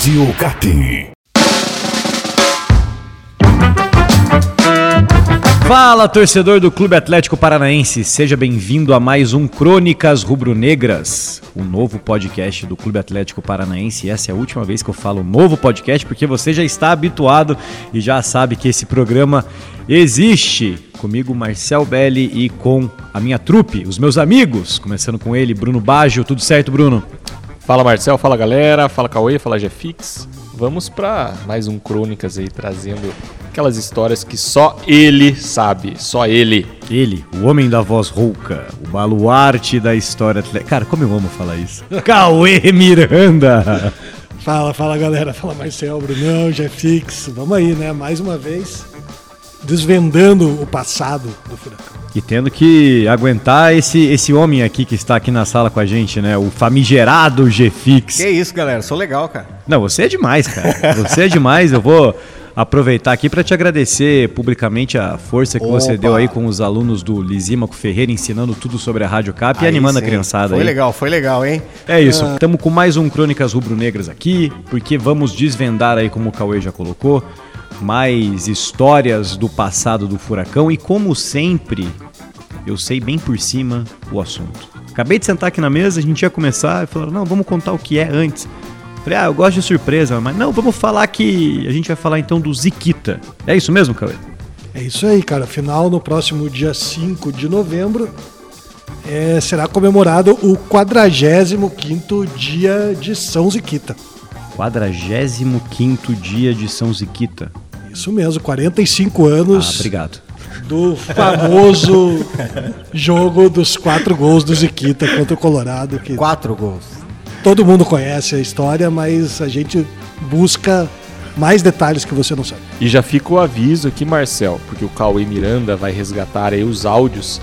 Rádio Cap. Fala, torcedor do Clube Atlético Paranaense, seja bem-vindo a mais um Crônicas Rubro-Negras, o novo podcast do Clube Atlético Paranaense. Essa é a última vez que eu falo novo podcast, porque você já está habituado e já sabe que esse programa existe. Comigo, Marcel Belli e com a minha trupe, os meus amigos, começando com ele, Bruno Baggio. Tudo certo, Bruno? Fala Marcel, fala galera, fala Cauê, fala Jefix. Vamos para mais um Crônicas aí, trazendo aquelas histórias que só ele sabe, só ele. Ele, o homem da voz rouca, o baluarte da história. Cara, como eu amo falar isso. Cauê Miranda! Fala, fala galera, fala Marcel, Brunão, Jefix. Vamos aí, né? Mais uma vez, desvendando o passado do Furacão. E tendo que aguentar esse, esse homem aqui que está aqui na sala com a gente, né? O famigerado G-Fix. Que isso, galera. Sou legal, cara. Não, você é demais, cara. Você é demais. Eu vou aproveitar aqui para te agradecer publicamente a força que Opa. você deu aí com os alunos do Lisímaco Ferreira ensinando tudo sobre a Rádio Cap aí e animando sim. a criançada foi aí. Foi legal, foi legal, hein? É isso. Estamos ah. com mais um Crônicas Rubro-Negras aqui, porque vamos desvendar aí, como o Cauê já colocou, mais histórias do passado do Furacão e como sempre, eu sei bem por cima o assunto. Acabei de sentar aqui na mesa, a gente ia começar e falaram: "Não, vamos contar o que é antes". Falei, ah, eu gosto de surpresa, mas não, vamos falar que. A gente vai falar então do Ziquita. É isso mesmo, Cauê? É isso aí, cara. Final no próximo dia 5 de novembro é, será comemorado o 45 dia de São Ziquita. 45 dia de São Ziquita. Isso mesmo, 45 anos. Ah, obrigado. Do famoso jogo dos quatro gols do Ziquita contra o Colorado. Que... Quatro gols todo mundo conhece a história, mas a gente busca mais detalhes que você não sabe. E já fica o aviso aqui, Marcel, porque o Cauê Miranda vai resgatar aí os áudios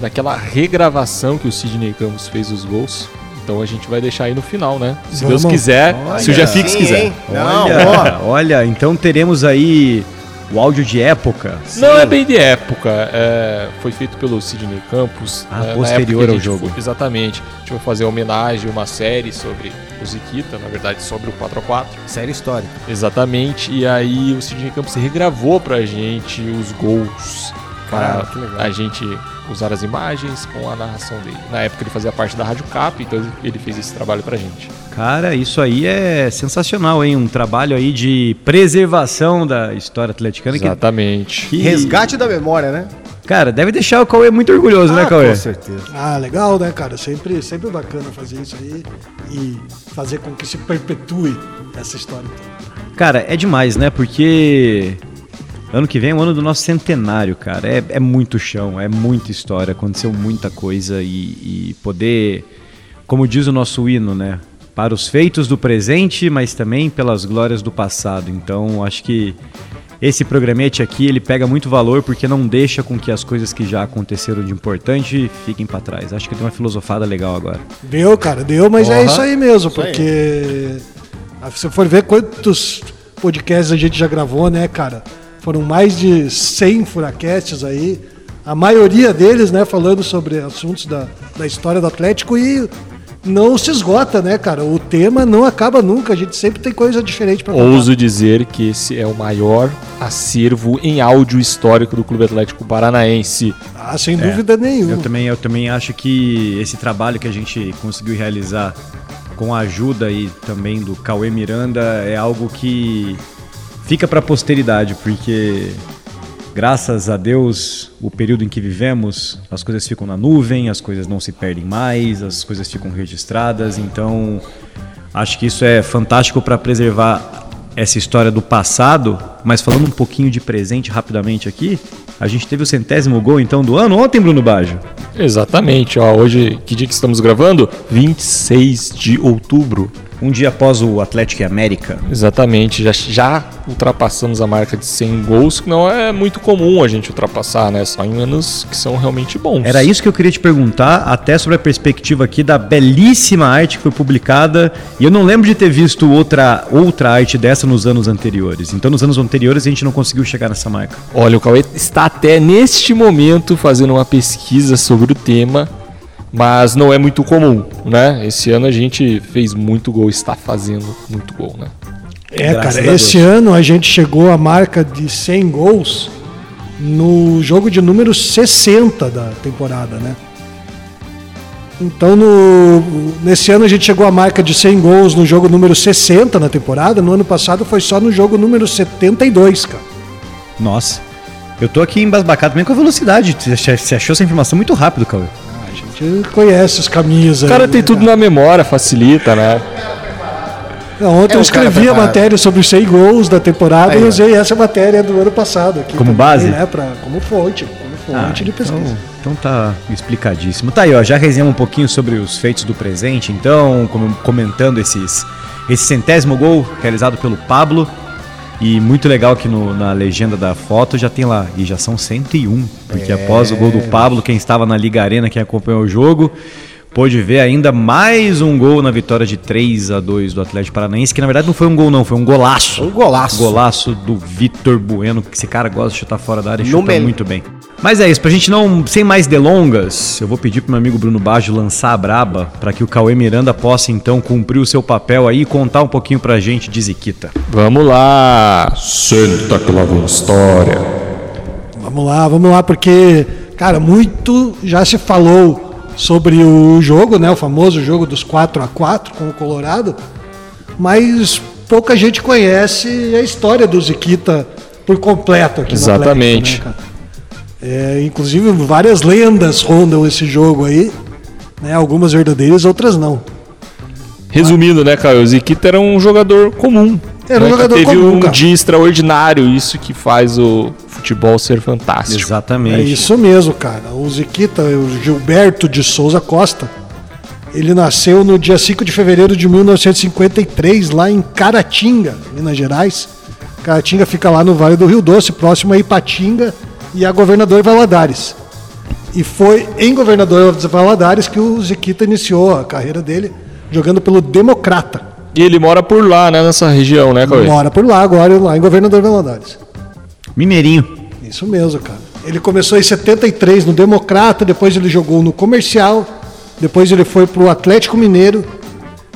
daquela regravação que o Sidney Campos fez os gols. Então a gente vai deixar aí no final, né? Se Vamos. Deus quiser, olha, se o Jefix quiser. Não, olha, olha, então teremos aí o áudio de época? Não é bem de época. É, foi feito pelo Sidney Campos. Ah, é, posterior ao jogo. Foi, exatamente. A gente vai fazer homenagem, uma série sobre o Ziquita, na verdade sobre o 4x4. Série histórica. Exatamente. E aí o Sidney Campos regravou pra gente os gols. Cara, a gente usar as imagens com a narração dele. Na época ele fazia parte da Rádio Cap, então ele fez esse trabalho pra gente. Cara, isso aí é sensacional, hein? Um trabalho aí de preservação da história atleticana. Exatamente. Que... Resgate da memória, né? Cara, deve deixar o Cauê muito orgulhoso, né, ah, né, Cauê? Com certeza. Ah, legal, né, cara? Sempre, sempre bacana fazer isso aí e fazer com que se perpetue essa história. Cara, é demais, né? Porque Ano que vem é o ano do nosso centenário, cara. É, é muito chão, é muita história, aconteceu muita coisa e, e poder, como diz o nosso hino, né? Para os feitos do presente, mas também pelas glórias do passado. Então, acho que esse programete aqui ele pega muito valor porque não deixa com que as coisas que já aconteceram de importante fiquem para trás. Acho que tem uma filosofada legal agora. Deu, cara, deu, mas uhum. é isso aí mesmo, isso porque aí. se for ver quantos podcasts a gente já gravou, né, cara? Foram mais de 100 furacasts aí, a maioria deles, né, falando sobre assuntos da, da história do Atlético e não se esgota, né, cara? O tema não acaba nunca, a gente sempre tem coisa diferente para falar. Ouso dizer que esse é o maior acervo em áudio histórico do Clube Atlético Paranaense. Ah, sem é, dúvida nenhuma. Eu também, eu também acho que esse trabalho que a gente conseguiu realizar com a ajuda e também do Cauê Miranda é algo que fica para a posteridade, porque graças a Deus, o período em que vivemos, as coisas ficam na nuvem, as coisas não se perdem mais, as coisas ficam registradas, então acho que isso é fantástico para preservar essa história do passado, mas falando um pouquinho de presente rapidamente aqui, a gente teve o centésimo gol então do ano ontem, Bruno Baggio. Exatamente, ó, hoje, que dia que estamos gravando? 26 de outubro um dia após o Atlético e América. Exatamente, já, já ultrapassamos a marca de 100 gols, que não é muito comum a gente ultrapassar, né? Só em anos que são realmente bons. Era isso que eu queria te perguntar, até sobre a perspectiva aqui da belíssima arte que foi publicada, e eu não lembro de ter visto outra, outra arte dessa nos anos anteriores. Então, nos anos anteriores, a gente não conseguiu chegar nessa marca. Olha, o Cauê está até neste momento fazendo uma pesquisa sobre o tema mas não é muito comum, né? Esse ano a gente fez muito gol, está fazendo muito gol, né? É, Graças cara, esse Deus. ano a gente chegou à marca de 100 gols no jogo de número 60 da temporada, né? Então, no, nesse ano a gente chegou à marca de 100 gols no jogo número 60 na temporada. No ano passado foi só no jogo número 72, cara. Nossa. Eu tô aqui embasbacado também com a velocidade. Você achou essa informação muito rápido, Cauê. A gente conhece os caminhos O aí. cara tem né, tudo na memória, facilita, né? Não, ontem É, eu escrevi a matéria sobre os 100 gols da temporada Aí, e ó. usei essa matéria do ano passado aqui. Como também, base? Né, pra, como fonte, como fonte de pesquisa. então, então tá explicadíssimo. Tá aí, ó. Já resenhamos um pouquinho sobre os feitos do presente, então, como- comentando esses, esse centésimo gol realizado pelo Pablo. E muito legal que no- na legenda da foto já tem lá, e já são 101. Porque após o gol do Pablo, quem estava na Liga Arena, quem acompanhou o jogo, pôde ver ainda mais um gol na vitória de 3 a 2 do Atlético Paranaense, que na verdade não foi um gol, não, foi um golaço. Um golaço. Golaço do Vitor Bueno, que esse cara gosta de chutar fora da área e No chuta muito bem. Mas é isso, pra gente não, sem mais delongas, eu vou pedir pro meu amigo Bruno Baggio lançar a braba para que o Cauê Miranda possa então cumprir o seu papel aí e contar um pouquinho pra gente de Ziquita. Vamos lá. Senta que lá vem história. Vamos lá, vamos lá, porque, cara, muito já se falou sobre o jogo, né? O famoso jogo dos 4 a 4 com o Colorado, mas pouca gente conhece a história do Ziquita por completo aqui Exatamente. no Atlético, né, cara? É, inclusive, várias lendas rondam esse jogo aí, né? Algumas verdadeiras, outras não. Resumindo, né, Caio? O Ziquita era um jogador comum. Era um né, jogador teve comum, um cara. dia extraordinário, isso que faz o futebol ser fantástico. Exatamente. É isso mesmo, cara. O Ziquita, o Gilberto de Souza Costa, ele nasceu no dia 5 de fevereiro de 1953, lá em Caratinga, Minas Gerais. Caratinga fica lá no Vale do Rio Doce, próximo a Ipatinga e a Governador Valadares. E foi em Governador Valadares que o Ziquita iniciou a carreira dele, jogando pelo Democrata. E ele mora por lá, né, nessa região, né, Cauê? Mora por lá agora, lá em Governador Valadares. Mineirinho. Isso mesmo, cara. Ele começou em 73 no Democrata, depois ele jogou no Comercial, depois ele foi pro Atlético Mineiro,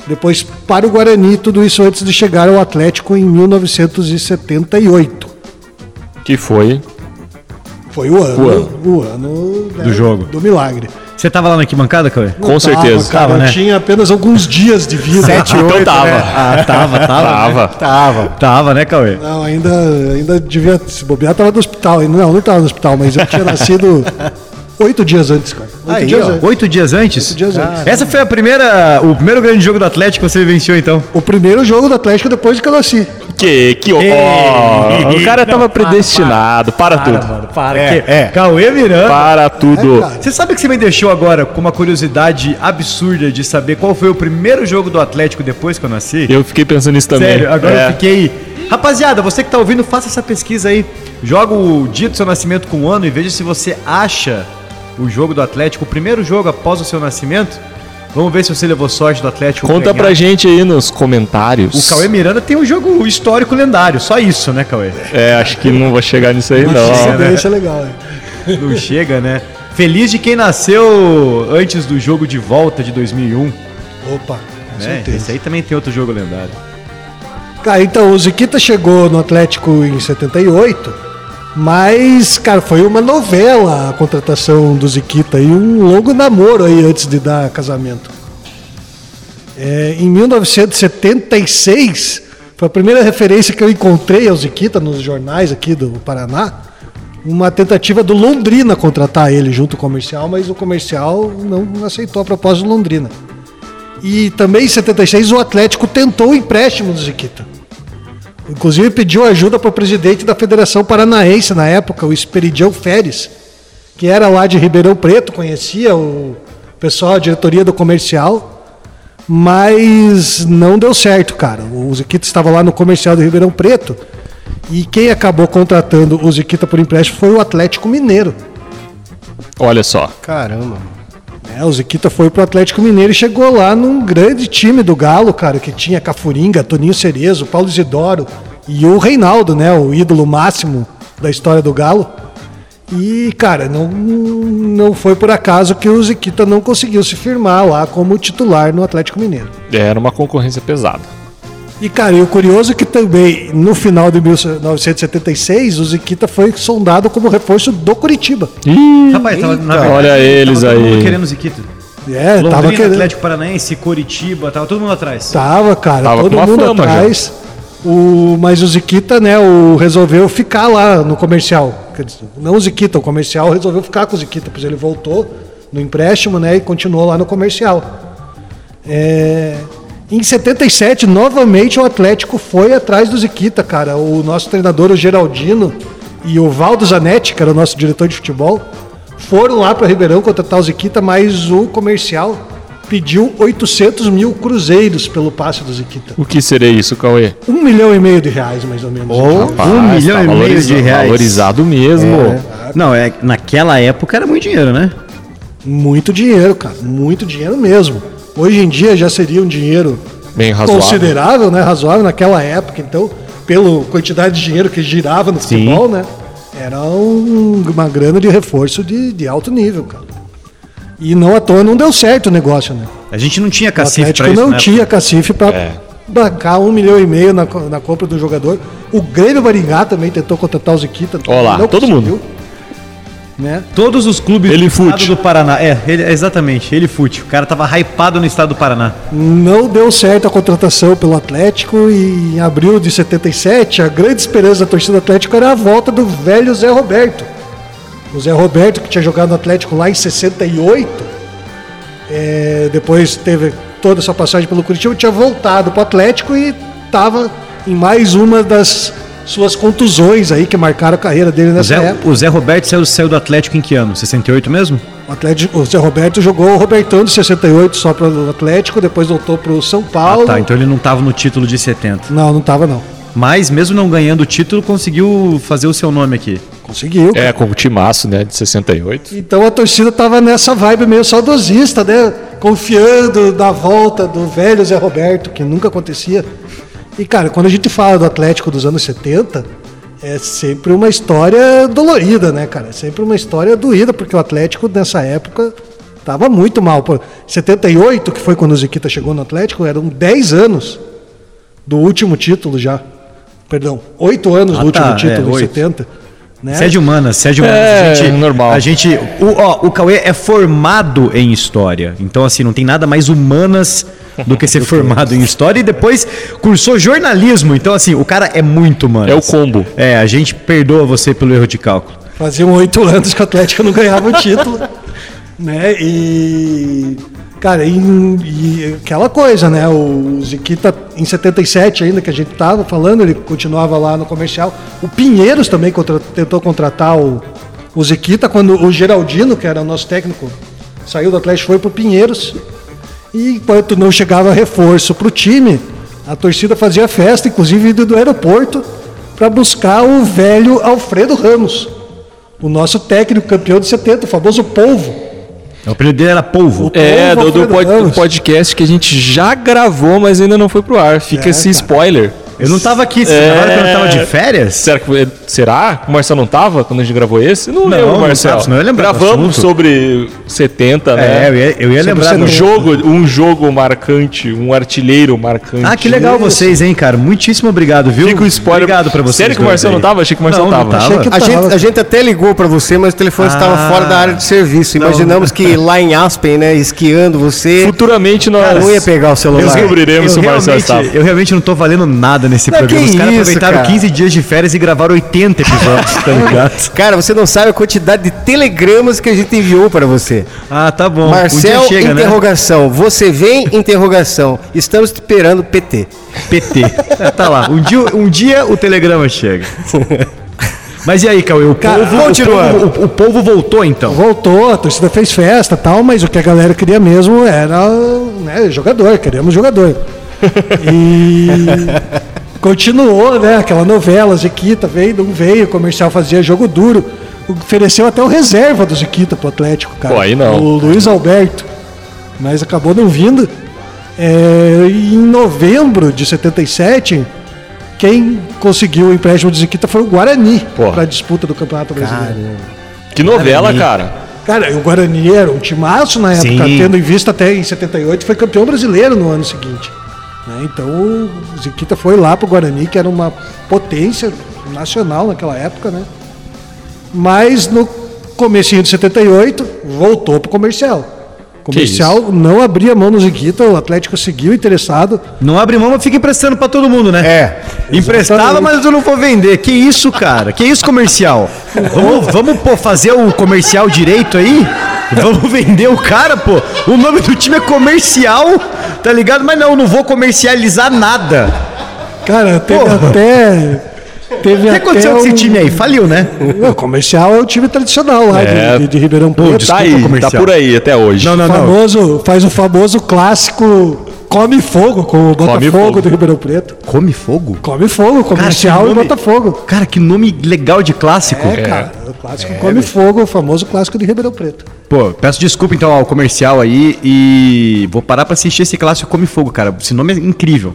depois para o Guarani, tudo isso antes de chegar ao Atlético em 1978. Que foi. Foi o ano, O ano. o ano, né, Do jogo. do milagre. Você tava lá na arquibancada, Cauê? Com Não certeza. cara, Tava, né? Eu tinha apenas alguns dias de vida. Sete, Então oito, tava. né? Ah, tava, tava. Tava. né? Tava. Tava, né, Cauê? Não, ainda, ainda devia se bobear, tava no hospital. ainda. Não, não tava no hospital, mas eu tinha nascido oito dias antes, cara. Oito Aí, dias ó. Oito dias antes? Oito dias antes. Essa foi a primeira, o primeiro grande jogo do Atlético que você venceu, então. O primeiro jogo do Atlético depois que eu nasci. Que, que, ó, o cara tava predestinado. Para, tudo. mano, para. É, que- é. Cauê Miranda. Para tudo. É. Você sabe que você me deixou agora com uma curiosidade absurda de saber qual foi o primeiro jogo do Atlético depois que eu nasci? Eu fiquei pensando nisso também. Sério, agora É. eu fiquei. Rapaziada, você que tá ouvindo, faça essa pesquisa aí. Joga o dia do seu nascimento com o ano e veja se você acha o jogo do Atlético, o primeiro jogo após o seu nascimento. Vamos ver se você levou sorte do Atlético. Conta ganhar. pra gente aí nos comentários. O Cauê Miranda tem um jogo histórico lendário, só isso, né, Cauê? É, acho que não vou chegar nisso aí, Não. não. né? Isso é legal. hein? Não chega, né? Feliz de quem nasceu antes do jogo de volta de 2001. Opa, com Né? certeza. Esse aí também tem outro jogo lendário. Cara, então, o Ziquita chegou no Atlético em 78, mas, cara, foi uma novela a contratação do Ziquita e um longo namoro aí antes de dar casamento. É, em 1976, foi a primeira referência que eu encontrei ao Ziquita nos jornais aqui do Paraná, uma tentativa do Londrina contratar ele junto com o comercial, mas o comercial não aceitou a proposta do Londrina. E também em 76 o Atlético tentou o empréstimo do Ziquita. Inclusive pediu ajuda para o presidente da Federação Paranaense na época, o Esperidião Feres, que era lá de Ribeirão Preto, conhecia o pessoal, a diretoria do comercial, mas não deu certo, cara. O Ziquita estava lá no comercial do Ribeirão Preto e quem acabou contratando o Ziquita por empréstimo foi o Atlético Mineiro. Olha só. Caramba. É, o Ziquita foi pro Atlético Mineiro e chegou lá num grande time do Galo, cara, que tinha Cafuringa, Toninho Cerezo, Paulo Isidoro e o Reinaldo, né, o ídolo máximo da história do Galo. E, cara, não, não foi por acaso que o Ziquita não conseguiu se firmar lá como titular no Atlético Mineiro. Era uma concorrência pesada. E, cara, e o curioso é que também, no final de 1976, o Ziquita foi sondado como reforço do Curitiba. Rapaz, tava, na verdade, olha eles tava todo mundo aí. querendo o Ziquito. É, Londrina, tava querendo. Atlético Paranaense, Coritiba, tava todo mundo atrás. Tava, cara, Tava todo mundo fama atrás. O, mas o Ziquita, né, o, resolveu ficar lá no comercial. Quer dizer, não o Ziquita, o comercial resolveu ficar com o Ziquita, pois ele voltou no empréstimo, né, e continuou lá no comercial. É, em 77, novamente o Atlético foi atrás do Ziquita, cara. O nosso treinador, o Geraldino, e o Valdo Zanetti, que era o nosso diretor de futebol, foram lá para Ribeirão contratar o Ziquita, mas o comercial pediu 800 mil cruzeiros pelo passe do Ziquita. O que seria isso, Cauê? Um milhão e meio de reais, mais ou menos. Rapaz, um milhão tá e meio de reais. Valorizado mesmo. Não, é, naquela época era muito dinheiro, né? Muito dinheiro, cara. Muito dinheiro mesmo. Hoje em dia já seria um dinheiro Bem razoável. considerável, né? Razoável naquela época. Então, pela quantidade de dinheiro que girava no Sim. futebol, né? Era um- uma grana de reforço de, de alto nível, cara. E não à toa não deu certo o negócio, né? A gente não tinha O cacife Atlético pra isso, não né? tinha cacife para É. bancar um milhão e meio na, na compra do jogador. O Grêmio Maringá também tentou contratar o Ziquita. Ó lá, não todo conseguiu, mundo. Né? Todos os clubes Ele do estado fute. do Paraná. É, ele- exatamente, ele fute. O cara tava hypado no estado do Paraná. Não deu certo a contratação pelo Atlético e em abril de 77, a grande esperança da torcida do Atlético era a volta do velho Zé Roberto. O Zé Roberto, que tinha jogado no Atlético lá em 68, é, depois teve toda essa passagem pelo Curitiba, tinha voltado para o Atlético e estava em mais uma das suas contusões aí que marcaram a carreira dele O nessa Zé, época. o Zé Roberto saiu, saiu do Atlético em que ano? 68 mesmo? O, Atlético, o Zé Roberto jogou o Robertão de 68 só para o Atlético, depois voltou para o São Paulo. Ah, tá. Então ele não tava no título de 70. Não, não tava não. Mas, mesmo não ganhando o título, conseguiu fazer o seu nome aqui. Conseguiu. É, com o timaço, né, de 68. Então a torcida tava nessa vibe meio saudosista, né? Confiando na volta do velho Zé Roberto, que nunca acontecia. E, cara, quando a gente fala do Atlético dos anos 70, é sempre uma história dolorida, né, cara? É sempre uma história doída, porque o Atlético nessa época tava muito mal. Pô, 78, que foi quando o Ziquita chegou no Atlético, eram 10 anos do último título já. Perdão, 8 anos Ah, do último tá, título, é, em oito. 70. Né? Sede humanas, sede humanas. É, a gente, normal. A gente, o, ó, o Cauê é formado em história. Então, assim, não tem nada mais humanas do que ser formado em história. E depois cursou jornalismo. Então, assim, o cara é muito humanas. É o combo. É, a gente perdoa você pelo erro de cálculo. Faziam oito anos que o Atlético não ganhava o título. né? E. Cara, e, e aquela coisa, né? O Ziquita, em 77 ainda, que a gente tava falando, ele continuava lá no comercial. O Pinheiros também contra- tentou contratar o, o Ziquita, quando o Geraldino, que era o nosso técnico, saiu do Atlético foi pro Pinheiros. E enquanto não chegava reforço pro time, a torcida fazia festa, inclusive do aeroporto, para buscar o velho Alfredo Ramos, o nosso técnico campeão de 70, o famoso Polvo. O apelido dele era Polvo. É, Polvo do, do pod- podcast que a gente já gravou, mas ainda não foi pro ar. Fica É, esse cara. spoiler. Eu não tava aqui, você É. é... que eu não tava de férias? Será que será? O Marcelo não tava quando a gente gravou esse? Não, Não, lembro, não Marcelo. tava, senão eu ia lembrar Gravamos sobre 70, né? É, eu ia, eu ia lembrar. Um do- jogo, um jogo marcante, um artilheiro marcante. Ah, que legal vocês, hein, cara. Muitíssimo obrigado, viu? Fica o spoiler. Obrigado pra vocês. Sério que o Marcelo não tava? Achei que o Marcelo Não, não tava. tava. Achei que A tava- gente, a gente até ligou pra você, mas o telefone estava Ah. fora da área de serviço. Imaginamos que lá em Aspen, né, esquiando você, Futuramente nós não ia pegar o celular. descobriremos se o Marcelo estava. eu realmente não tô valendo nada nesse Mas programa. Os caras aproveitaram cara? 15 dias de férias e gravaram 80 episódios, tá ligado? Cara, você não sabe a quantidade de telegramas que a gente enviou para você. Ah, tá bom. Marcel, um dia chega, né? interrogação. Você vem, interrogação. Estamos esperando PT. PT. É, tá lá. Um dia, um dia o telegrama chega. Mas e aí, Cauê? O Cara, povo, o, povo, o, o povo voltou, então? Voltou, a torcida fez festa e tal, mas o que a galera queria mesmo era né, jogador, queríamos jogador. E continuou, né? Aquela novela, Ziquita veio, não veio, o comercial fazia jogo duro. Ofereceu até o reserva do Ziquita pro Atlético, cara. Pô, aí não. O Luiz Alberto. Mas acabou não vindo. É, em novembro de 77, quem conseguiu o empréstimo do Ziquita foi o Guarani Porra. para a disputa do Campeonato Brasileiro. Que novela, cara. Cara, e o Guarani era um timaço na época, Sim. tendo em vista até em 78, foi campeão brasileiro no ano seguinte. Né? Então o Ziquita foi lá pro Guarani, que era uma potência nacional naquela época, né? Mas no comecinho de 78, voltou comercial. O comercial não abria mão no Ziquita, o Atlético seguiu interessado. Não abre mão, mas fica emprestando pra todo mundo, né? É. Emprestava, mas eu não vou vender. Que isso, cara? Que isso, comercial? Vamos, vamos pô, fazer o comercial direito aí? Vamos vender o cara, pô. O nome do time é comercial, tá ligado? Mas não, não vou comercializar nada. Cara, Porra. até. Teve O que até aconteceu com esse um- time aí? Faliu, né? O comercial é o time tradicional lá de- É. de, de Ribeirão Preto. Tá desculpa, aí, tá comercial. por aí até hoje. Não, não, não. famoso, faz o famoso clássico Come Fogo com o Botafogo Fogo. do Ribeirão Preto. Come fogo? Come Fogo, Cara, comercial que e nome- Botafogo. Cara, que nome legal de clássico. É, cara, o clássico Come Fogo, o famoso clássico de Ribeirão Preto. Pô, peço desculpa então ao comercial aí e vou parar pra assistir esse clássico Come Fogo, cara. Esse nome é incrível.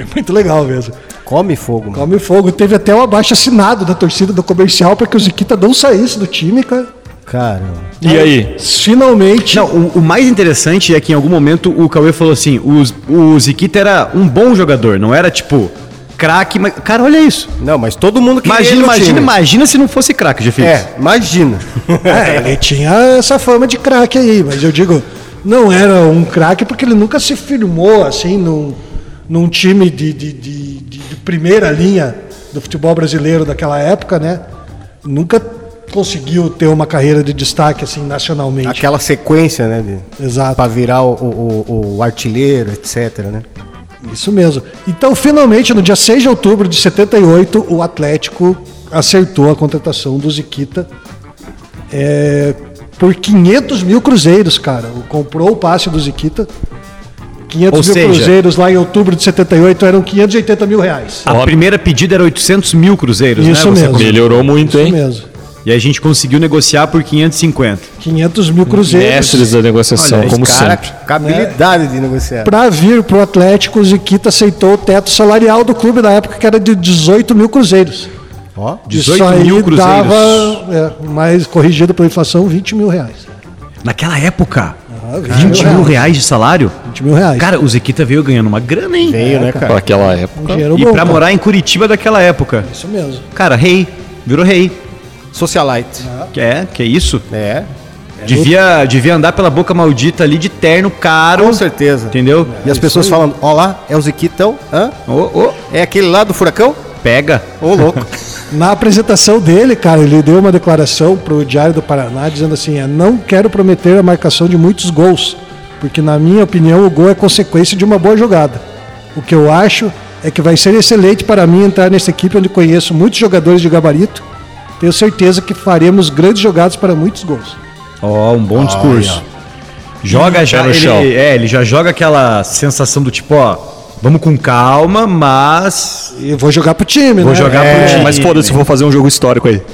É muito legal mesmo. Come fogo, mano. Come Fogo. Teve até um abaixo assinado da torcida do comercial para que o Ziquita não saísse do time, cara. Caramba. E aí? Finalmente. Não, o, o mais interessante é que em algum momento o Cauê falou assim: o, o Ziquita era um bom jogador, não era tipo craque, mas. Cara, olha isso. Não, mas todo mundo queria Imagina, ele no imagina, time. imagina se não fosse craque, Jefix. É, imagina. É, ele tinha essa fama de craque aí, mas eu digo, não era um craque porque ele nunca se firmou assim num, num time de, de, de, de- primeira linha do futebol brasileiro daquela época, né? Nunca conseguiu ter uma carreira de destaque assim nacionalmente. Aquela sequência, né? De, Exato. pra virar o, o- o artilheiro, etc, né? Isso mesmo. Então, finalmente, no dia 6 de outubro de 78, o Atlético acertou a contratação do Ziquita é, por 500 mil cruzeiros, cara. Comprou o passe do Ziquita. 500 Ou mil seja- cruzeiros lá em outubro de 78 eram 580 mil reais. A primeira pedida era 800 mil cruzeiros, Isso né? Mesmo. Melhorou muito, Isso hein? mesmo. E a gente conseguiu negociar por 550. 500 mil cruzeiros. Mestres da negociação, Olha, como Cara, sempre. habilidade de negociar. Para vir para o Atlético, o Ziquita aceitou o teto salarial do clube na época, que era de 18 mil cruzeiros. Ó, 18 Isso aí mil cruzeiros. dava, é, mais corrigido pela inflação, 20 mil reais. Naquela época, Ah, 20 mil reais de salário? 20 mil reais. Cara, o Ziquita veio ganhando uma grana, hein? veio, né, Para cara? aquela um época. dinheiro E bom, pra cara. morar em Curitiba daquela época. Isso mesmo. Cara, rei. Virou rei. Socialite. Que é, que é isso? É, Devia, devia andar pela boca maldita ali de terno caro. com certeza. Entendeu? E as pessoas falando, ó lá, é o Ziquitão? Hã? Ô, ô, É aquele lá do furacão? pega. Ô, louco. Na apresentação dele, cara, ele deu uma declaração pro Diário do Paraná dizendo assim: "Eu não quero prometer a marcação de muitos gols, porque na minha opinião o gol é consequência de uma boa jogada. O que eu acho é que vai ser excelente para mim entrar nessa equipe onde conheço muitos jogadores de gabarito. Tenho certeza que faremos grandes jogadas para muitos gols. Ó, um bom discurso. Joga já, no ele, chão. é, ele já joga aquela sensação do tipo, ó, vamos com calma, mas E eu vou jogar pro time, vou né? jogar É, pro time. mas foda-se, vou fazer um jogo histórico aí.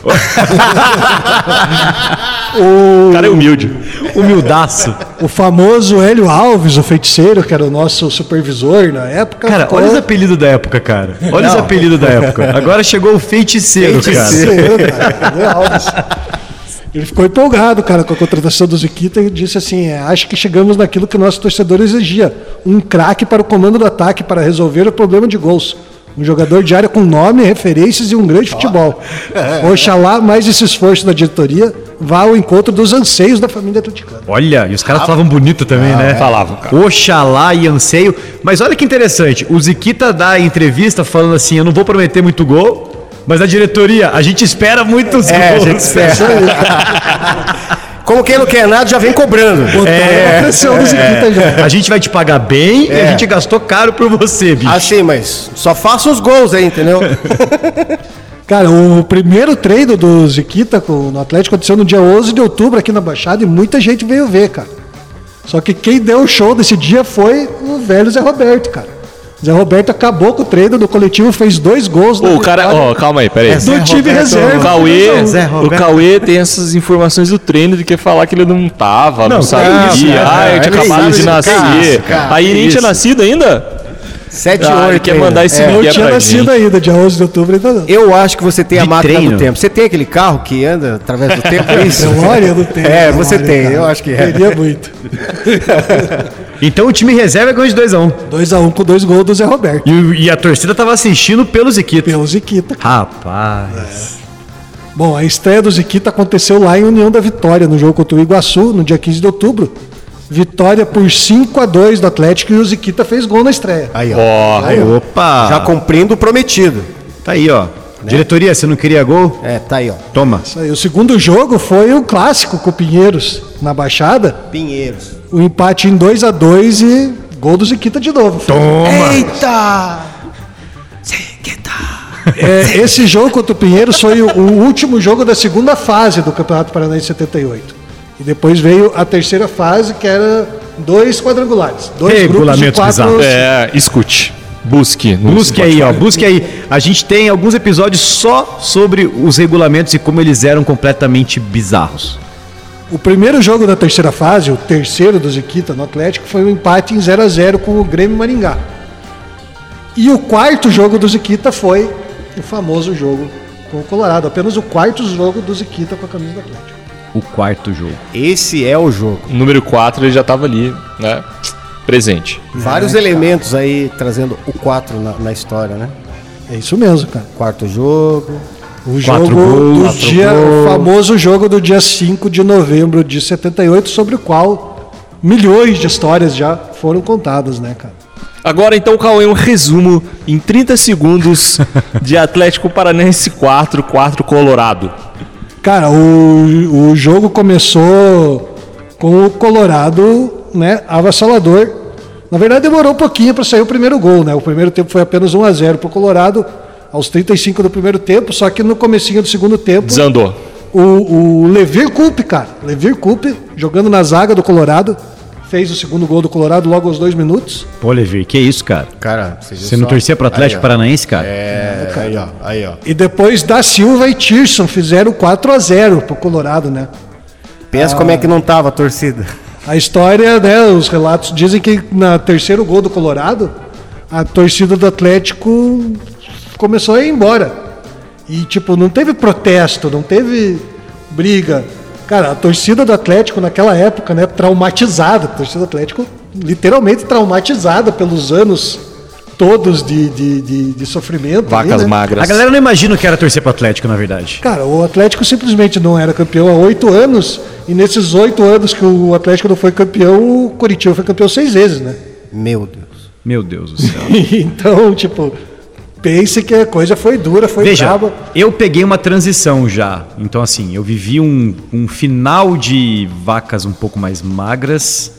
O, O cara é humilde. humildaço. o famoso Hélio Alves, o feiticeiro, que era o nosso supervisor na época. Cara, ficou- olha os apelidos da época, cara. Olha os Não. apelidos da época. Agora chegou o feiticeiro, cara. Feiticeiro, cara. Hélio Alves. Ele ficou empolgado, cara, com a contratação do Ziquita e disse assim: é, acho que chegamos naquilo que o nosso torcedor exigia. Um craque para o comando do ataque, para resolver o problema de gols. Um jogador de área com nome, referências e um grande futebol. Oxalá mais esse esforço da diretoria vá ao encontro dos anseios da família atleticana. Olha, e os caras falavam bonito também, né? Falavam, cara. Oxalá e anseio. Mas olha que interessante, o Ziquita dá entrevista falando assim: eu não vou prometer muito gol, mas a diretoria, a gente espera muitos É, a gols. gente espera. Como quem não quer nada, já vem cobrando. É, a Ziquita já. A gente vai te pagar bem e a É. gente gastou caro por você, bicho. Assim, mas só faça os gols aí, entendeu? Cara, o primeiro treino do Ziquita no Atlético aconteceu no dia 11 de outubro aqui na Baixada e muita gente veio ver, cara. Só que quem deu o show desse dia foi o velho Zé Roberto, cara. Zé Roberto acabou com o treino do coletivo, fez dois gols na Ô, o cara, ó, calma aí, peraí. do time Roberto- reserva. O Cauê, Zé o. Cauê tem essas informações do treino de que falar que ele não tava, não, Não, sabia. isso, ah, eu tinha acabado isso, de nascer. cara, Aí nem tinha isso. nascido ainda? 7 Ah, ele 8 quer mandar esse é. é tinha nascido ainda, dia 11 de outubro ainda não. Eu acho que você tem a De máquina treino. do tempo. Você tem aquele carro que anda através do tempo, é isso? Memória eu não tenho. É, memória, você tem, cara. eu acho que é. Teria muito. Então o time reserva ganhou de 2x1. 2x1 com dois gols do Zé Roberto. E, e a torcida tava assistindo pelo Ziquita. Pelo Ziquita. Rapaz. Bom, a estreia do Ziquita aconteceu lá em União da Vitória, no jogo contra o Iguaçu, no dia 15 de outubro. Vitória por 5 a 2 do Atlético e o Ziquita fez gol na estreia. Aí, ó. Ó, Aí, ó. Opa! Já cumprindo o prometido. Tá aí, ó. Diretoria, você não queria gol? É, tá aí, ó. Toma. Isso aí. O segundo jogo foi o clássico com o Pinheiros na Baixada. Pinheiros. O empate em 2 a 2 e gol do Ziquita de novo. Toma! Eita! É, esse jogo contra o Pinheiros foi o, o último jogo da segunda fase do Campeonato Paranaense 78. E depois veio a terceira fase, que era dois quadrangulares. Dois grupos de Regulamentos quatro. bizarros. é, escute. Busque. Busque aí, ó. Busque aí. A gente tem alguns episódios só sobre os regulamentos e como eles eram completamente bizarros. O primeiro jogo da terceira fase, o terceiro do Ziquita no Atlético, foi um empate em 0 a 0 com o Grêmio Maringá. E o quarto jogo do Ziquita foi o famoso jogo com o Colorado. Apenas o quarto jogo do Ziquita com a camisa do Atlético. O quarto jogo. Esse é o jogo. Número 4 ele já tava ali, né? Presente. Vários elementos aí trazendo o 4 na, na história, né? É isso mesmo, cara. Quarto jogo. O jogo gols, do dia, o gols. famoso jogo do dia 5 de novembro de 78, sobre o qual milhões de histórias já foram contadas, né, cara? Agora então, Cauê, um resumo em 30 segundos de Atlético Paranense 4, 4 Colorado. Cara, o, o jogo começou com o Colorado, né, avassalador. Na verdade, demorou um pouquinho para sair o primeiro gol, né? O primeiro tempo foi apenas 1 a 0 para o Colorado, aos 35 do primeiro tempo, só que no comecinho do segundo tempo, Desandou. o, o Levir Coupe, cara, Levir Coupe, jogando na zaga do Colorado, fez o segundo gol do Colorado logo aos dois minutos. Pô, Levi, que isso, cara? Cara, Você não torcia pro Atlético Paranaense? Paranaense, cara? É, aí, ó. Aí, ó. E depois da Silva e Tirson fizeram 4 a 0 pro Colorado, né? Pensa como é que não tava a torcida. A história, né, os relatos dizem que na terceiro gol do Colorado, a torcida do Atlético começou a ir embora. E tipo, não teve protesto, não teve briga. Cara, a torcida do Atlético naquela época, né, traumatizada, a torcida do Atlético literalmente traumatizada pelos anos todos de, de, de, de sofrimento. ali, Vacas né? magras. A galera não imagina o que era torcer pro Atlético, na verdade. Cara, o Atlético simplesmente não era campeão há oito anos, e nesses oito anos que o Atlético não foi campeão, o Curitiba foi campeão seis vezes, né? Meu Deus. Meu Deus do céu. então, tipo, pense que a coisa foi dura, foi Veja, braba. eu peguei uma transição já. Então, assim, eu vivi um, um final de vacas um pouco mais magras,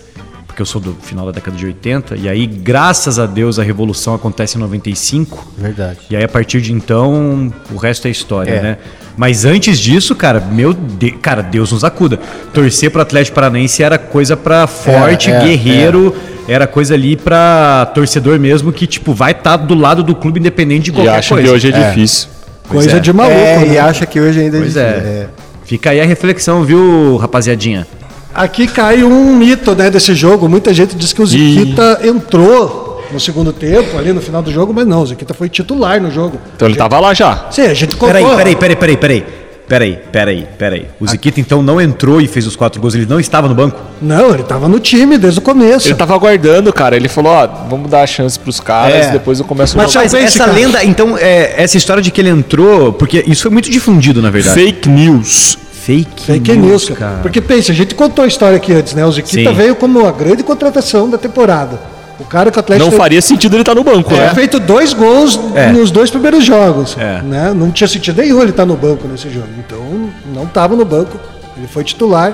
porque eu sou do final da década de 80, e aí, graças a Deus, a revolução acontece em 95. Verdade. E aí, a partir de então, o resto é história, É. né? Mas antes disso, cara, meu de... cara, Deus nos acuda. Torcer pro Atlético Paranaense era coisa pra forte, é, guerreiro, era coisa ali pra torcedor mesmo que, tipo, vai estar do lado do clube independente de E qualquer acha coisa. que hoje é, É. difícil. Pois Coisa é. de maluco, é, né? e acha que hoje ainda Pois existe. é. Fica aí a reflexão, viu, rapaziadinha? Aqui cai um mito, né, desse jogo. Muita gente diz que o Ziquita entrou no segundo tempo, ali no final do jogo, mas não, o Ziquita foi titular no jogo. Então ele tava lá já. Sim, a gente Peraí, colocou- peraí, peraí, peraí, peraí. Peraí, peraí, peraí. O Ziquita então não entrou e fez os quatro gols, ele não estava no banco? Não, ele tava no time desde o começo. Ele tava aguardando, cara. Ele falou, ó, vamos dar a chance pros caras, É. depois eu começo Mas a jogar. Mas Mas essa cara. lenda, então, é, essa história de que ele entrou, porque isso foi muito difundido, na verdade. Fake news. Fake, Fake news, cara. Porque pensa, a gente contou a história aqui antes, né? O Ziquita Sim. veio como a grande contratação da temporada. O cara que o Atlético Não faria sentido ele estar no banco, tinha né? feito dois gols É. nos dois primeiros jogos. É. Né? Não tinha sentido nenhum ele estar no banco nesse jogo. Então, não estava no banco. Ele foi titular.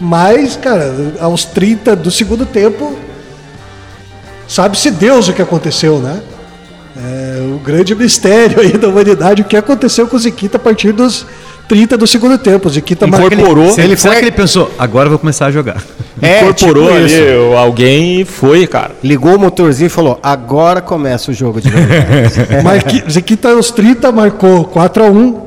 Mas, cara, aos 30 do segundo tempo, sabe-se Deus o que aconteceu, né? É o grande mistério aí da humanidade, o que aconteceu com o Ziquita a partir dos 30 do segundo tempo. O Ziquita marcou- Incorporou. Será, Ele será foi- que ele pensou, agora eu vou começar a jogar? É, Incorporou tipo ali isso. alguém e foi, cara. Ligou o motorzinho e falou: agora começa o jogo de verdade. Marqui- Ziquita aos 30 marcou 4x1.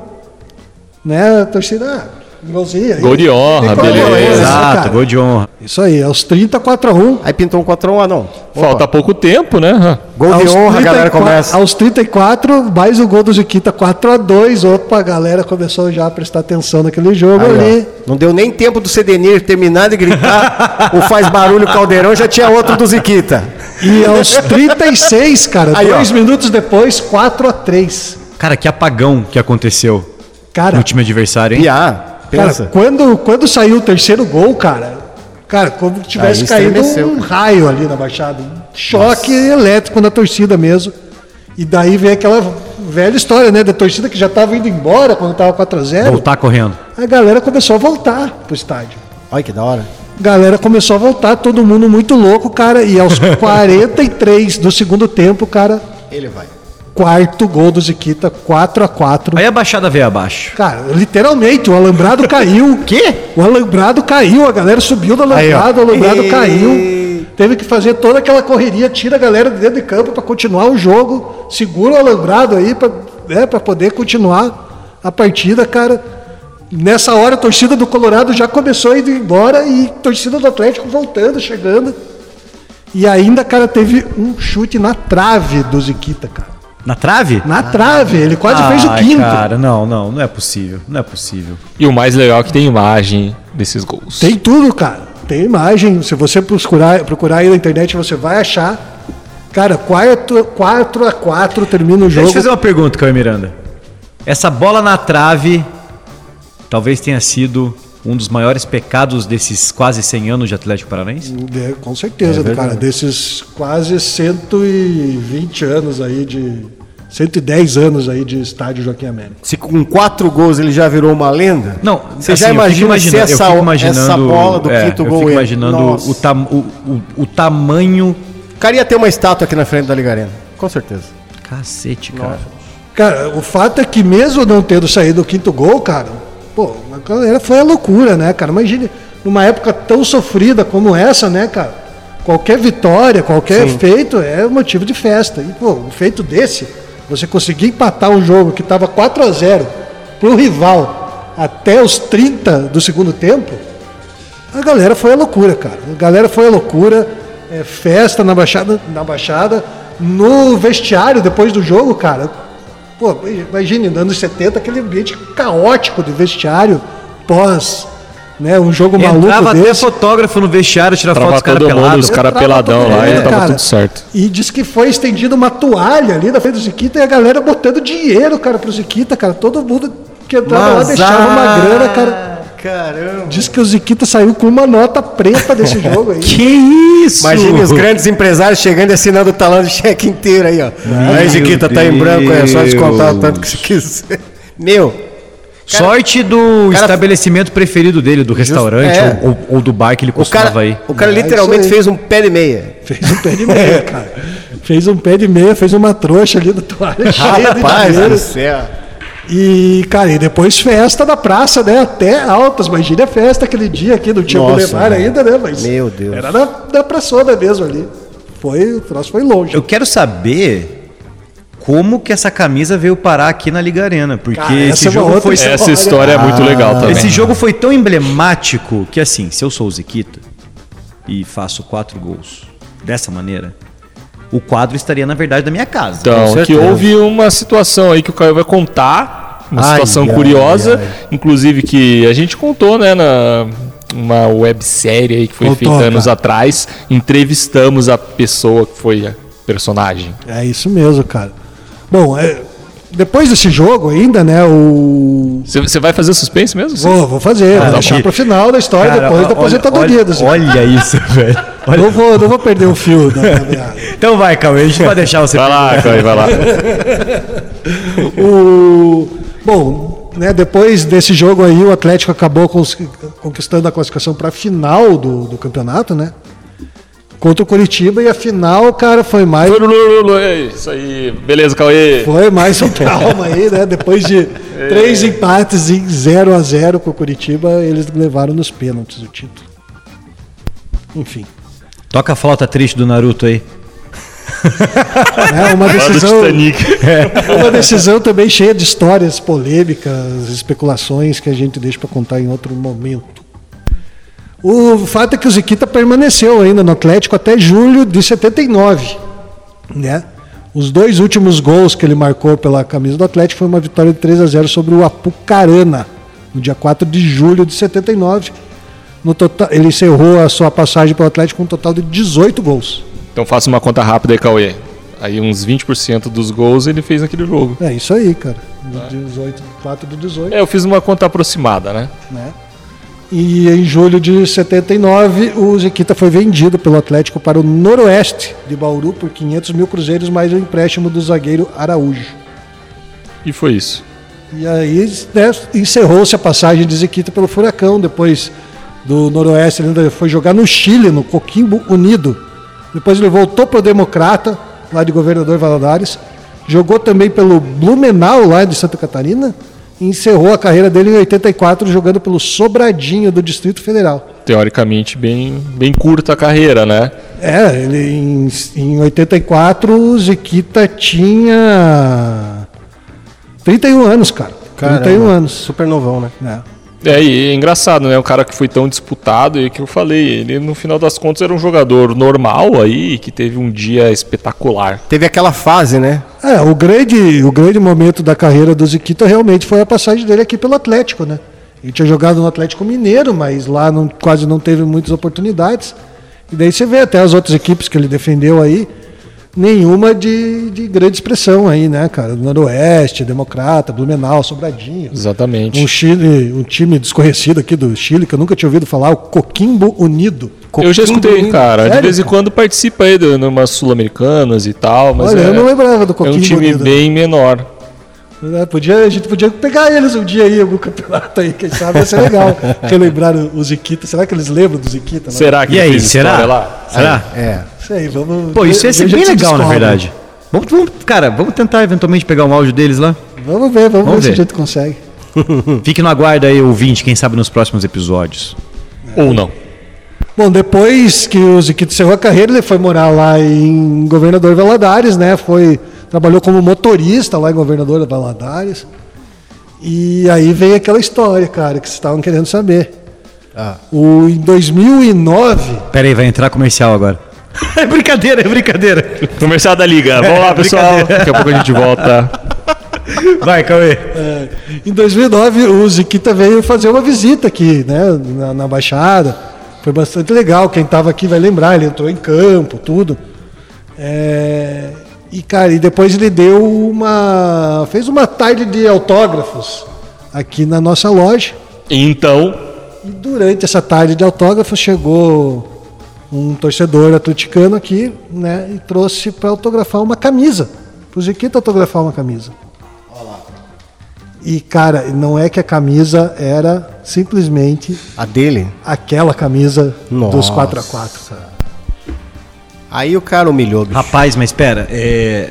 Né? A torcida, golzinho. Gol de honra, beleza. coisa, Exato, cara. gol de honra. Isso aí, aos 30, 4 a 1 Aí pintou um 4x1, ah não. Falta pouco tempo, né? Gol de Aos honra, a galera 34 começa. Aos 34, mais o gol do Ziquita 4x2. Opa, a galera começou já a prestar atenção naquele jogo Aí, ali. ó. Não deu nem tempo do Cedenir terminar de gritar, o faz barulho caldeirão, já tinha outro do Ziquita. E aos 36, cara, Aí, ó. dois minutos depois, 4x3. Cara, que apagão que aconteceu Cara, no time adversário, hein? Piá, cara pensa. quando, quando saiu o terceiro gol, cara, cara, como se tivesse Aí caído um raio ali na baixada. Um choque elétrico na torcida mesmo. E daí vem aquela velha história, né? Da torcida que já estava indo embora quando tava 4x0. Voltar correndo. A galera começou a voltar pro estádio. Olha que da hora. galera começou a voltar, todo mundo muito louco, cara. E aos 43 do segundo tempo, cara, Ele vai. Quarto gol do Ziquita, 4 a 4 Aí a baixada veio abaixo. Cara, literalmente, o alambrado caiu. Quê? O alambrado caiu, a galera subiu do Aí, alambrado, o alambrado E- caiu. Teve que fazer toda aquela correria, tira a galera de dentro de campo para continuar o jogo, segura o alambrado aí para né, pra poder continuar a partida, cara. Nessa hora a torcida do Colorado já começou a ir embora e a torcida do Atlético voltando, chegando. E ainda, cara, teve um chute na trave do Ziquita, cara. Na trave? Na trave, ele quase fez o quinto. Cara, não, não, não é possível. Não é possível. E o mais legal é que tem imagem desses gols. Tem tudo, cara. Tem imagem. Se você procurar, procurar aí na internet, você vai achar. Cara, 4, 4 a 4 termina o Deixa jogo. eu fazer uma pergunta, Caio Miranda. Essa bola na trave talvez tenha sido um dos maiores pecados desses quase 100 anos de Atlético Paranaense? É, com certeza, cara. Desses quase 120 anos aí de. 110 anos aí de estádio Joaquim América. Se com quatro gols ele já virou uma lenda, Não, você assim, já eu fico imagina se eu essa, fico imaginando, essa bola do é, quinto eu gol fico entra. imaginando Nossa. o, tam- o, o, o tamanho. O cara ia ter uma estátua aqui na frente da Liga Arena. Com certeza. Cacete, cara. Cara, o fato é que mesmo não tendo saído o quinto gol, cara, pô, a galera foi a loucura, né, cara? Imagine, numa época tão sofrida como essa, né, cara? Qualquer vitória, qualquer feito é motivo de festa. E, pô, um feito desse, você conseguir empatar um jogo que tava 4 a 0 pro rival até os 30 do segundo tempo, a galera foi a loucura, cara. A galera foi a loucura. É, festa na baixada, na baixada, no vestiário depois do jogo, cara. Pô, imagine, nos anos 70, aquele ambiente caótico de vestiário pós, né, um jogo maluco Entrava até desse. fotógrafo no vestiário, tirar foto dos caras todo mundo, pelados. os caras Entrava peladão lá mundo, e tava cara. tudo certo. E diz que foi estendida uma toalha ali na frente do Ziquita e a galera botando dinheiro, cara, pro Ziquita, cara. Todo mundo que entrava lá Mas, deixava uma ah, grana, cara. Caramba. Diz que o Ziquita saiu com uma nota preta desse jogo aí. Que isso? Imagine os grandes empresários chegando e assinando o talão de cheque inteiro aí, ó. aí, Ziquita, tá em branco, é só descontar o tanto que você quiser. Meu, Sorte do cara- estabelecimento preferido dele, do restaurante é. ou, ou- do bar que ele o costumava cara, ir. o cara É, literalmente aí. fez um pé de meia. Fez um pé de meia, cara. Fez um pé de meia, fez uma trouxa ali da toalha cheia de Rapaz dinheiro. do céu. E, cara, e depois festa na praça, né? Até altas. Imagina a festa aquele dia aqui, não tinha Nossa, Boulevard velho. ainda, né? Mas Meu Deus. Era na, na praçona mesmo ali. Foi, o troço foi longe. Eu quero saber como que essa camisa veio parar aqui na Liga Arena, porque Cara, essa esse é jogo outra foi história. Essa história é muito legal também. esse jogo foi tão emblemático que assim, se eu sou o Ziquita e faço quatro gols dessa maneira, o quadro estaria na verdade da minha casa. Então, que houve uma situação aí que o Caio vai contar, uma Ai, situação ai, curiosa, ai. inclusive que a gente contou, né, na uma websérie aí que foi Contou, feita anos cara. atrás, entrevistamos a pessoa que foi a personagem. É isso mesmo, cara. Bom, é, depois desse jogo ainda, né? O. Você- vai fazer suspense mesmo? Vou, vou fazer, vou Cara, deixar que- pro final da história, Cara, depois da olha- aposentadoria olha, do olha isso, velho. Olha- Não vou, não vou perder o fio da meada. Então vai, Cauê, a gente vai deixar você Vai lá, Caio, vai lá. O, bom, né, depois desse jogo aí, o Atlético acabou conquistando a classificação para a final do, do campeonato, né? Contra o Curitiba e a final, cara, foi mais Isso aí, beleza, Cauê. foi mais um trauma aí, né? Depois de três empates em 0 a 0 com o Curitiba, eles levaram nos pênaltis o título. Enfim. Toca a flauta triste do Naruto aí. É uma decisão, Titanic. uma decisão também cheia de histórias polêmicas, especulações que a gente deixa para contar em outro momento. O fato é que o Ziquita permaneceu ainda no Atlético até julho de 79, né? Os dois últimos gols que ele marcou pela camisa do Atlético foi uma vitória de 3 a 0 sobre o Apucarana, no dia 4 de julho de 79. No total, ele encerrou a sua passagem pelo Atlético com um total de 18 gols. Então faça uma conta rápida aí, Cauê. Aí uns 20% dos gols ele fez naquele jogo. É isso aí, cara. Do 18, 4 do 18. É, eu fiz uma conta aproximada, né? né? E em julho de 79, o Ziquita foi vendido pelo Atlético para o Noroeste de Bauru por 500 mil cruzeiros, mais o empréstimo do zagueiro Araújo. E foi isso. E aí né, encerrou-se a passagem de Ziquita pelo Furacão. Depois do Noroeste, ele ainda foi jogar no Chile, no Coquimbo Unido. Depois ele voltou para o Democrata, lá de Governador Valadares. Jogou também pelo Blumenau, lá de Santa Catarina. E encerrou a carreira dele em 84, jogando pelo Sobradinho do Distrito Federal. Teoricamente, bem, bem curta a carreira, né? É, ele em, em 84, o Ziquita tinha 31 anos, cara. 31 anos. Super novão, né? É. É, e é engraçado, né? O cara que foi tão disputado e que eu falei, ele no final das contas era um jogador normal aí, que teve um dia espetacular. Teve aquela fase, né? É, o grande, o grande momento da carreira do Ziquita realmente foi a passagem dele aqui pelo Atlético, né? Ele tinha jogado no Atlético Mineiro, mas lá não, quase não teve muitas oportunidades. E daí você vê até as outras equipes que ele defendeu aí, nenhuma de, de grande expressão aí, né, cara? Noroeste, Democrata, Blumenau, Sobradinho. Exatamente. Um, Chile, um time desconhecido aqui do Chile, que eu nunca tinha ouvido falar, o Coquimbo Unido. eu já escutei, Unido. cara. de Sério, vez em cara? quando participa aí de umas sul-americanas e tal, mas Olha, é, eu não lembrava do é Coquimbo um time Unido. bem menor. É, podia, a gente podia pegar eles um dia aí, algum campeonato aí, quem sabe ia ser legal. relembrar o Ziquita. Será que eles lembram do Ziquita? né? Será que E aí, será? lá? Será? É. Isso aí, vamos. Pô, isso ia ser bem se legal, na verdade. Vamos, vamos- cara, vamos tentar eventualmente pegar um áudio deles lá. Vamos ver, vamos, Vamos ver, se ver. a gente consegue. Fique no aguardo aí, ouvinte, quem sabe nos próximos episódios. Ou não. Bom, depois que o Ziquita encerrou a carreira, ele foi morar lá em Governador Valadares, né? Foi, trabalhou como motorista lá em Governador Valadares. E aí veio aquela história, cara, que vocês estavam querendo saber. Ah. O, em 2009, Pera aí, vai entrar comercial agora. É brincadeira, é brincadeira. Comercial da Liga. Vamos lá, pessoal. Daqui a pouco a gente volta. Vai, Cauê. Em 2009, o Ziquita veio fazer uma visita aqui, né, na, na Baixada. Foi bastante legal. Quem estava aqui vai lembrar, ele entrou em campo, tudo. É, e, cara, e depois ele deu uma. fez uma tarde de autógrafos aqui na nossa loja. Então, E durante essa tarde de autógrafos chegou um torcedor atleticano aqui, né, e trouxe para autografar uma camisa. Pro Ziquita autografar uma camisa. E, cara, não é que a camisa era simplesmente A dele. aquela camisa dos Nossa. 4 a 4 Aí o cara humilhou, bicho. Rapaz, mas pera, é.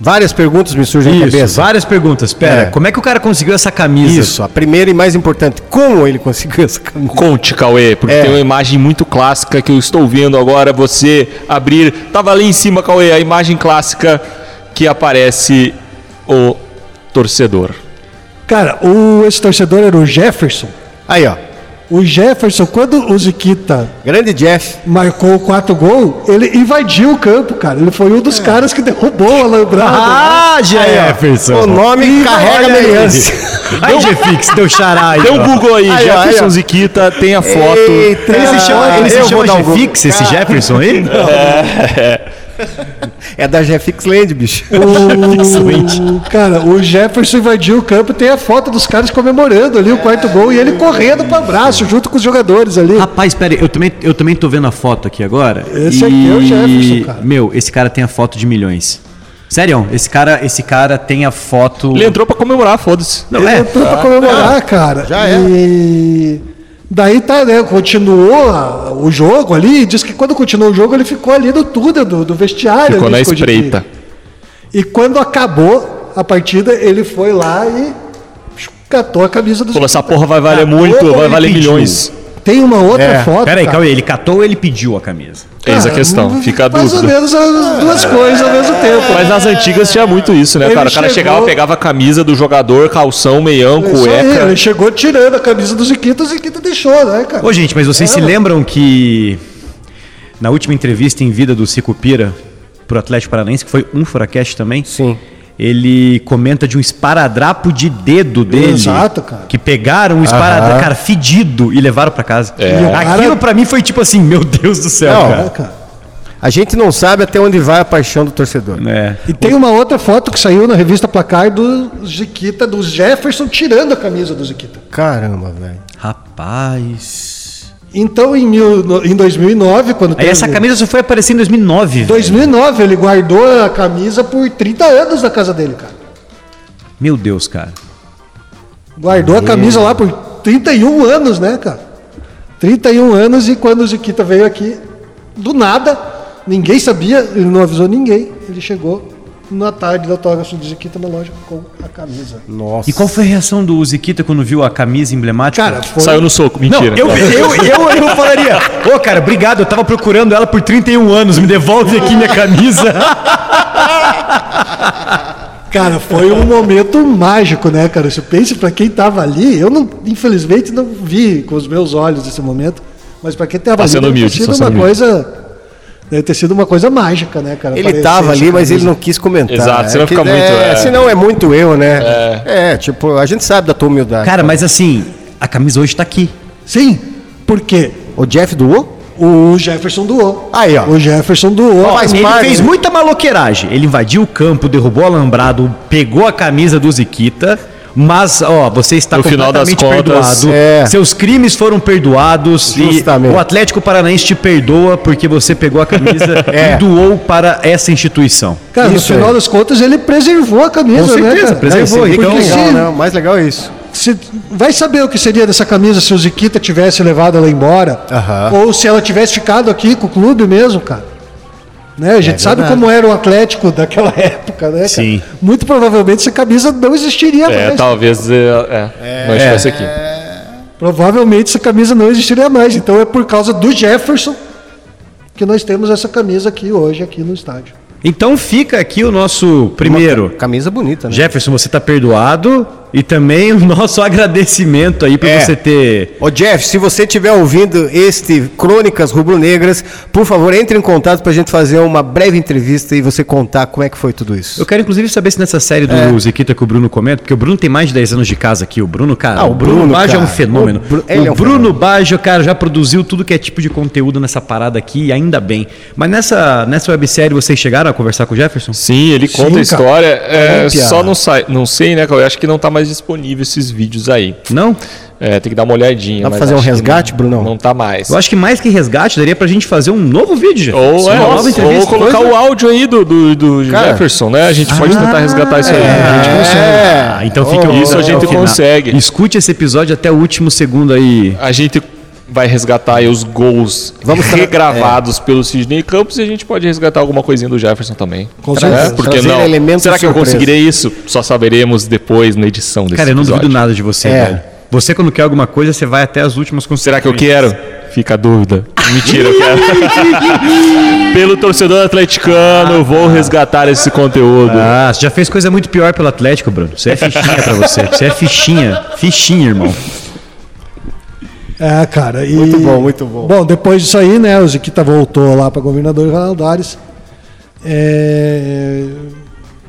Várias perguntas me surgem na Isso, cabeça. várias perguntas. Pera, É. como é que o cara conseguiu essa camisa? Isso, a primeira e mais importante. Como ele conseguiu essa camisa? conte, Cauê, porque É. tem uma imagem muito clássica que eu estou vendo agora você abrir. Tava ali em cima, Cauê, a imagem clássica que aparece o torcedor. Cara, o, esse torcedor era o Jefferson. Aí, ó. O Jefferson, quando o Ziquita Grande Jeff. marcou o quarto gol, ele invadiu o campo, cara. Ele foi um dos caras que derrubou o alambrado. Ah, Jefferson! O nome carrega olha aí. Jefix, deu xará aí. Tem um. Google aí, Aí, Jefferson aí. Ziquita, tem a foto. Eita, Ele se chama, ele se chama um. Jefix, esse Jefferson aí? É da Jeffix Land, bicho. O, cara, o Jefferson invadiu o campo e tem a foto dos caras comemorando ali o quarto gol e ele correndo para abraço junto com os jogadores ali. Rapaz, pera aí, eu também, eu também tô vendo a foto aqui agora. Esse aqui é o Jefferson, cara. Meu, esse cara tem a foto de milhões. Sério, esse cara, esse cara tem a foto. Ele entrou pra comemorar, foda-se. Não, Ele é. entrou pra comemorar, cara. já é. E daí tá, né? Continuou a- o jogo ali. e Diz que quando continuou o jogo, ele ficou ali no túnel do, do vestiário. Ficou ali, na de espreita. E quando acabou a partida, ele foi lá e catou a camisa do Falou, essa porra vai valer Catou muito, vai valer pediu? milhões. Tem uma outra É. foto. Pera aí, cara. Cauê, ele catou ou ele pediu a camisa? Eis a questão, fica a Mais ou dúvida. menos as duas coisas ao mesmo tempo. Mas nas antigas tinha muito isso, né, Ele cara? O cara chegou- chegava, pegava a camisa do jogador, calção, meião, É cueca. ele chegou tirando a camisa do Ziquita, o Ziquita deixou, né, cara? Ô, gente, mas vocês se lembram que na última entrevista em vida do Cico Pira pro Atlético Paranaense, que foi um Furacast também, Sim. Ele comenta de um esparadrapo de dedo dele. Exato, cara. Que pegaram um esparadrapo, cara, fedido e levaram pra casa. É. E o cara- Aquilo pra mim foi tipo assim, meu Deus do céu, Não, cara. É, cara. A gente não sabe até onde vai a paixão do torcedor. É. E tem uma outra foto que saiu na revista Placar do Ziquita, do Jefferson tirando a camisa do Ziquita. Caramba, velho. Rapaz. Então, em, mil, em 2009, quando Aí essa camisa só foi aparecer em 2009. velho. 2009, ele guardou a camisa por 30 anos na casa dele, cara. Meu Deus, cara. Guardou a camisa lá por 31 anos, né, cara? 31 anos e quando o Ziquita veio aqui, do nada, ninguém sabia, ele não avisou ninguém. Ele chegou na tarde do autógrafo do Ziquita na loja com a camisa. Nossa. E qual foi a reação do Ziquita quando viu a camisa emblemática? Cara, foi... Saiu no soco, Não, mentira. eu, eu, eu, eu falaria, ô cara, obrigado, eu tava procurando ela por 31 anos, me devolve aqui minha camisa. Cara, foi um momento mágico, né, cara? Você pensa pra quem tava ali, eu não, infelizmente não vi com os meus olhos esse momento, mas pra quem tava Tá ali, sendo humilde, tá sendo uma humilde. coisa, deve ter sido uma coisa mágica, né, cara? Ele Aparecer tava essa ali, mas ele não quis comentar. Exato, senão que- fica muito, é. Senão é muito eu, né? É. tipo, a gente sabe da tua humildade. Cara, mas assim, a camisa hoje tá aqui. Sim, porque O Jeff doou? o Jefferson doou. Aí, ó. O Jefferson doou. Faz Ele parte, fez né? muita maloqueiragem. Ele invadiu o campo, derrubou o alambrado, pegou a camisa do Ziquita. Mas, ó, você está No final das completamente contas, perdoado. é. Seus crimes foram perdoados Justamente. e o Atlético Paranaense te perdoa porque você pegou a camisa É. e doou para essa instituição. Cara, no Isso final aí. das contas, ele preservou a camisa, Com certeza, né, cara? preservou. Então, é legal, se- né? O mais legal é isso. Você vai saber o que seria dessa camisa se o Ziquita tivesse levado ela embora. Ou se ela tivesse ficado aqui com o clube mesmo, cara. Né? A gente sabe verdade. como era o Atlético daquela época, né? cara? Sim. Muito provavelmente essa camisa não existiria É, mais. talvez é, é, não estivesse aqui. Provavelmente essa camisa não existiria mais. Então é por causa do Jefferson que nós temos essa camisa aqui hoje, aqui no estádio. Então fica aqui o nosso primeiro. Camisa bonita, né? Jefferson, você está perdoado e também o nosso agradecimento aí por É. você ter. Ô Jeff, se você estiver ouvindo este Crônicas Rubro-Negras, por favor, entre em contato pra gente fazer uma breve entrevista e você contar como é que foi tudo isso. Eu quero inclusive saber se nessa série do É. Ziquita que o Bruno comenta, porque o Bruno tem mais de 10 anos de casa aqui. O Bruno, cara, Ah, o o Bruno, Bruno, Baggio é um fenômeno. O Bru- o é um Bruno fenômeno. Baggio, cara, já produziu tudo que é tipo de conteúdo nessa parada aqui, e ainda bem. Mas nessa, nessa websérie vocês chegaram a conversar com o Jefferson? Sim, ele conta Sim, a história. É, só não sai, não sei, né? cara? Eu acho que não tá mais disponível esses vídeos aí. Não? É, tem que dar uma olhadinha. Dá pra mas fazer um resgate, não, Brunão? Não tá mais. Eu acho que mais que resgate, daria pra gente fazer um novo vídeo. Ou, é, uma nova ou entrevista. colocar o áudio aí do, do, do Cara. Jefferson, né? A gente pode tentar resgatar isso aí. A gente consegue. Ah, então fica Oh, isso a gente consegue. Escute esse episódio até o último segundo aí. A gente vai resgatar aí os gols Vamos regravados pelo Sidney Campos e a gente pode resgatar alguma coisinha do Jefferson também. Com É, certeza. Por que Trazer não? elementos Será que eu conseguirei isso? Só saberemos depois na edição desse Cara, eu não episódio. duvido nada de você, É. velho. Você, quando quer alguma coisa, você vai até as últimas Será que eu quero? Fica a dúvida. Mentira, eu quero. Pelo torcedor atleticano, vou resgatar esse conteúdo. Ah, você já fez coisa muito pior pelo Atlético, Bruno. Você é fichinha pra você. Você é fichinha. Fichinha, irmão. É, cara. E... Muito bom, muito bom. Bom, depois disso aí, né, o Ziquita voltou lá para governador Valadares. É...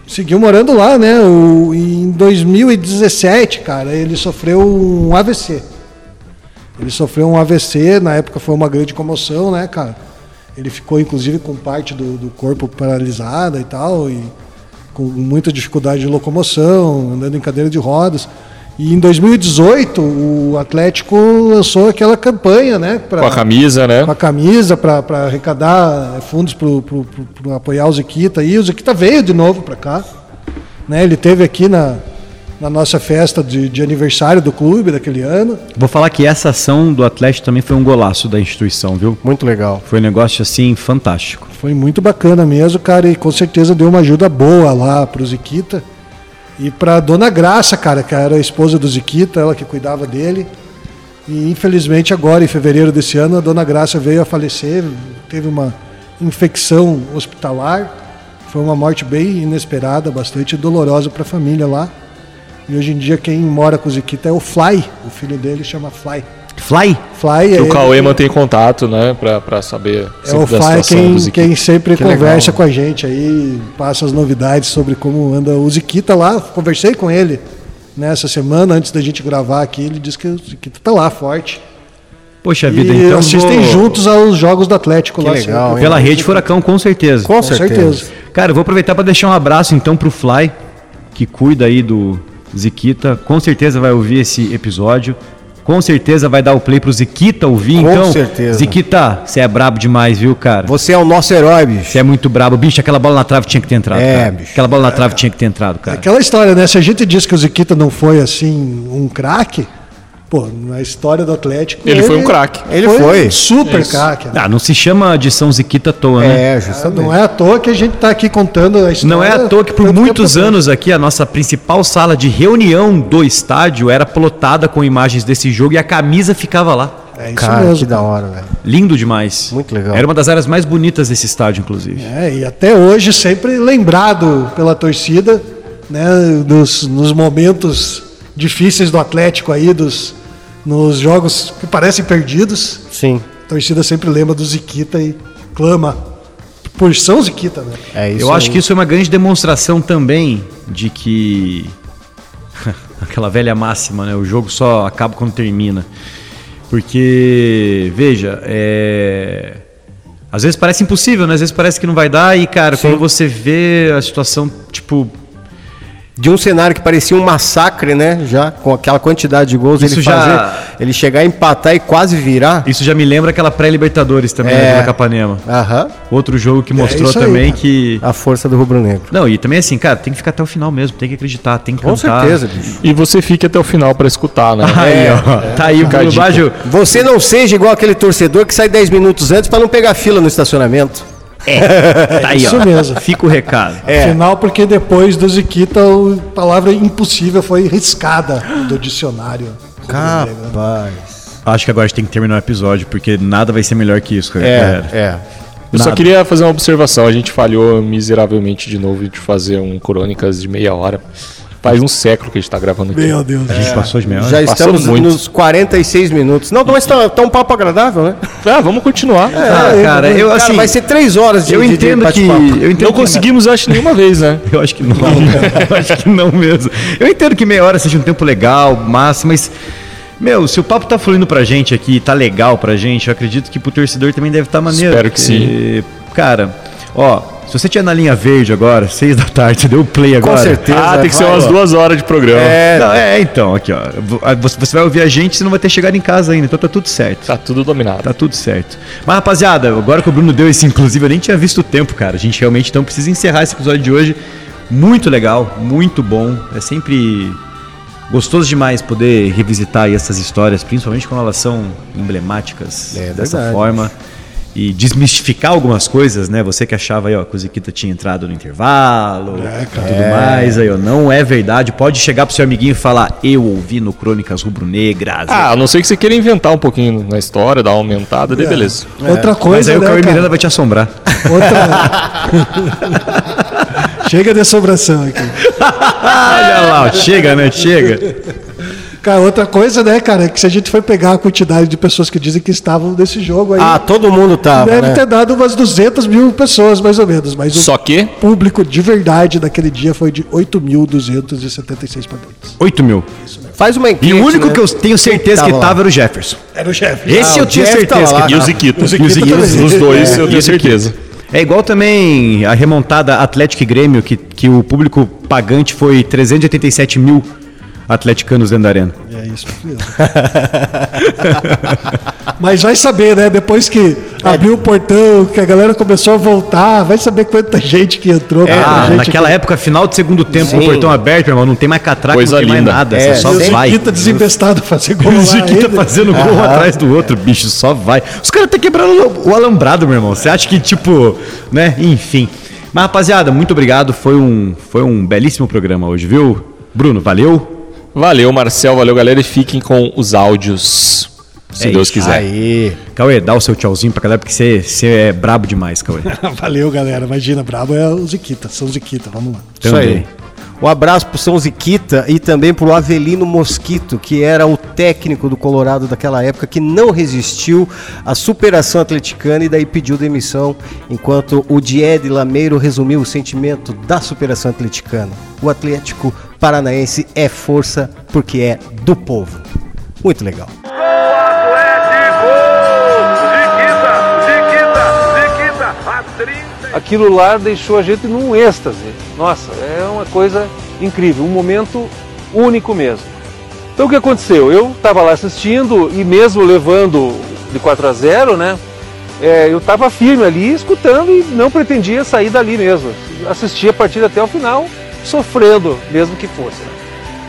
Seguiu morando lá, né? O... Em 2017, cara, ele sofreu um AVC. Ele sofreu um AVC, na época foi uma grande comoção, né, cara? Ele ficou, inclusive, com parte do, do corpo paralisada e tal, e com muita dificuldade de locomoção, andando em cadeira de rodas. E em 2018, o Atlético lançou aquela campanha, né? Pra, Com a camisa, né? com a camisa para arrecadar fundos para apoiar o Ziquita. E o Ziquita veio de novo para cá. Né? Ele teve aqui na, na nossa festa de, de aniversário do clube daquele ano. Vou falar que essa ação do Atlético também foi um golaço da instituição, viu? Muito legal. Foi um negócio assim fantástico. Foi muito bacana mesmo, cara, e com certeza deu uma ajuda boa lá pro Ziquita. E pra Dona Graça, cara, que era a esposa do Ziquita, ela que cuidava dele. E infelizmente agora, em fevereiro desse ano, a Dona Graça veio a falecer, teve uma infecção hospitalar. Foi uma morte bem inesperada, bastante dolorosa para a família lá. E hoje em dia quem mora com o Ziquita é o Fly, o filho dele chama Fly. Fly? Fly Que é o Cauê ele- mantém contato, né? Pra, pra saber É o Fly situação quem, quem sempre Que conversa legal. com a gente aí, passa as novidades sobre como anda o Ziquita lá. Conversei com ele nessa semana, antes da gente gravar aqui, ele disse que o Ziquita tá lá, forte. Poxa E vida, então. assistem vou- juntos aos jogos do Atlético Que lá. legal, hein? Pela rede Furacão, com certeza. Com, Com certeza. certeza. Cara, eu vou aproveitar para deixar um abraço então pro Fly, que cuida aí do Ziquita. Com certeza vai ouvir esse episódio. Com certeza vai dar o play pro Ziquita ouvir. Com então, certeza. Ziquita, você é brabo demais, viu, cara? Você é o nosso herói, bicho. Você é muito brabo. Bicho, aquela bola na trave tinha que ter entrado. É, cara. bicho. Aquela bola na trave tinha que ter entrado, cara. Aquela história, né? Se a gente diz que o Ziquita não foi assim um craque, pô, na história do Atlético. Ele foi um craque. Ele foi. um super craque. né? Ah, não se chama de São Ziquita à toa, né? É, justamente. Não é à toa que a gente tá aqui contando a história. Não é à toa que por muitos anos aqui a nossa principal sala de reunião do estádio era plotada com imagens desse jogo e a camisa ficava lá. É isso Cara, mesmo. que da hora, velho. Lindo demais. Muito legal. Era uma das áreas mais bonitas desse estádio, inclusive. É, e até hoje sempre lembrado pela torcida, né, nos, nos momentos difíceis do Atlético aí, dos, nos jogos que parecem perdidos, Sim. a torcida sempre lembra do Ziquita e clama por São Ziquita, né? É isso Eu acho aí. que isso é uma grande demonstração também de que aquela velha máxima, né? O jogo só acaba quando termina. Porque, veja, é... às vezes parece impossível, né? Às vezes parece que não vai dar e, cara, quando você vê a situação, tipo, De um cenário que parecia um massacre, né? Já, com aquela quantidade de gols, Isso ele já- fazer. Ele chegar a empatar e quase virar. isso já me lembra aquela pré-Libertadores também, É. né, Vila Capanema. Aham. Outro jogo que mostrou isso aí, também cara. que... A força do rubro-negro. Não, e também assim, cara, tem que ficar até o final mesmo, tem que acreditar, tem que Com cantar. certeza, bicho. E você fique até o final pra escutar, né? Aí, É, ó, tá aí o Fica Bruno. Baggio. Você não seja igual aquele torcedor que sai 10 minutos antes para não pegar fila no estacionamento. Tá aí, isso ó. mesmo. Fica o recado. É. Afinal, porque depois do Ziquita a palavra impossível foi riscada do dicionário. Capaz. Acho que agora a gente tem que terminar o episódio, porque nada vai ser melhor que isso, É, galera. é. Eu só Nada. queria fazer uma observação. A gente falhou miseravelmente de novo de fazer um Crônicas de meia hora. Faz um século que a gente tá gravando aqui. Meu Deus. A gente passou de meia hora. Já Passou estamos muito. nos 46 minutos. Não, mas tá, tá um papo agradável, né? Ah, vamos continuar. Ah, cara, eu Cara, assim, vai ser 3 horas de eu de- de entendo que eu entendo Não que- conseguimos, acho, nenhuma vez, né? Eu acho que não. eu acho que não mesmo. Eu entendo que meia hora seja um tempo legal, massa, mas meu, se o papo tá fluindo pra gente aqui, tá legal pra gente, eu acredito que pro torcedor também deve estar maneiro. Espero que porque, Cara, ó, se você tiver na linha verde agora, seis da tarde, você deu o play agora. Com certeza. ah, tem que ser vai, umas ó. duas horas de programa. É, Não, é, então, aqui, ó. Ah, Você vai ouvir a gente, você não vai ter chegado em casa ainda, então tá tudo certo. Tá tudo dominado. Tá tudo certo. Mas, rapaziada, agora que o Bruno deu esse, inclusive, eu nem tinha visto o tempo, cara. A gente realmente então precisa encerrar esse episódio de hoje. Muito legal, muito bom. É sempre gostoso demais poder revisitar aí essas histórias, principalmente quando elas são emblemáticas É dessa verdade. forma. E desmistificar algumas coisas, né? Você que achava aí, ó, que o Ziquita tinha entrado no intervalo e tudo mais, aí, ó. Não é verdade. Pode chegar pro seu amiguinho e falar, eu ouvi no Crônicas Rubro-Negras. Ah, a não ser que você queira inventar um pouquinho na história, dar uma aumentada, daí beleza. Outra Mas coisa, aí o né, Cauê cara? Miranda vai te assombrar. Outra... Chega de assombração aqui. Olha lá, ó, chega, né? Chega. Cara, outra coisa, né, cara, é que se a gente for pegar a quantidade de pessoas que dizem que estavam nesse jogo aí, Ah, todo mundo tava, deve né? ter dado umas 200 mil pessoas, mais ou menos. Mas Só o que público de verdade daquele dia foi de 8.276 padrões. 8 mil. Faz uma enquete, E o único né? que eu tenho certeza que tava era o Jefferson. Era o chefe. Esse Ah, eu o tinha Jeff certeza lá. que E o Ziquita. O também. Os dois É, eu tenho certeza. É igual também a remontada Atlético e Grêmio, que, que o público pagante foi 387 mil atleticanos dentro da arena. É isso mesmo. Mas vai saber, né? Depois que abriu o portão, que a galera começou a voltar, vai saber quanta gente que entrou. quanta Ah, gente naquela que... época, final de segundo tempo, Sim. o portão aberto, meu irmão, não tem mais catraca, Coisa não tem mais linda. nada, É, você só o vai. Ziquita desembestado fazer gol Ziquita fazendo gol atrás do outro, bicho, só vai. Os caras estão quebrando o alambrado, meu irmão. Você acha que, tipo, né? Enfim. Mas, rapaziada, muito obrigado. Foi um, foi um belíssimo programa hoje, viu? Bruno, valeu. Valeu, Marcel, valeu, galera, e fiquem com os áudios. se É Deus isso. quiser. Aí. Cauê, dá o seu tchauzinho pra galera, porque você você é brabo demais, Cauê. Valeu, galera. Imagina, brabo é o Ziquita, São Ziquita. Vamos lá. Isso aí. Um abraço pro São Ziquita e também pro Avelino Mosquito, que era o técnico do Colorado daquela época, que não resistiu à superação atleticana e daí pediu demissão, enquanto o Diede Lameiro resumiu o sentimento da superação atleticana. O Atlético Paranaense é força porque é do povo. Muito legal. aquilo lá deixou a gente num êxtase. Nossa, é uma coisa incrível, um momento único mesmo. Então o que aconteceu? Eu estava lá assistindo e mesmo levando de 4 a 0, né? é, eu estava firme ali, escutando e não pretendia sair dali mesmo. Assistia a partida até o final, sofrendo, mesmo que fosse. né?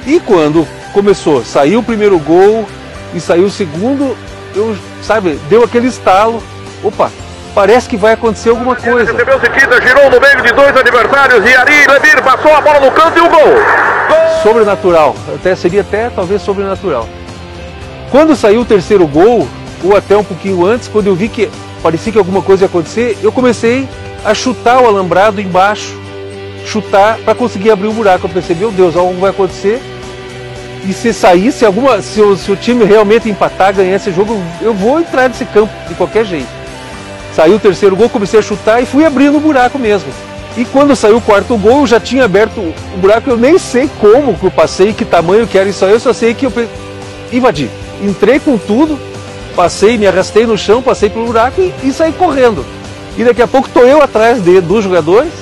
E quando começou, saiu o primeiro gol e saiu o segundo, eu, sabe, deu aquele estalo. Opa, parece que vai acontecer alguma coisa. Recebeu Ziquita, girou no meio de dois adversários. E Ari Lemir passou a bola no canto e o gol. sobrenatural, até seria até talvez sobrenatural. Quando saiu o terceiro gol, ou até um pouquinho antes, quando eu vi que parecia que alguma coisa ia acontecer, eu comecei a chutar o alambrado embaixo, chutar para conseguir abrir o buraco. Eu pensei, meu Deus, algo vai acontecer. E se sair, se, alguma, se, o, se o time realmente empatar, ganhar esse jogo, eu vou entrar nesse campo de qualquer jeito. Saiu o terceiro gol, comecei a chutar e fui abrindo o buraco mesmo. E quando saiu o quarto gol, eu já tinha aberto o buraco, eu nem sei como que eu passei, que tamanho que era isso aí, eu só sei que eu invadi. Entrei com tudo, passei, me arrastei no chão, passei pelo buraco e, e saí correndo. E daqui a pouco tô eu atrás de, dos jogadores,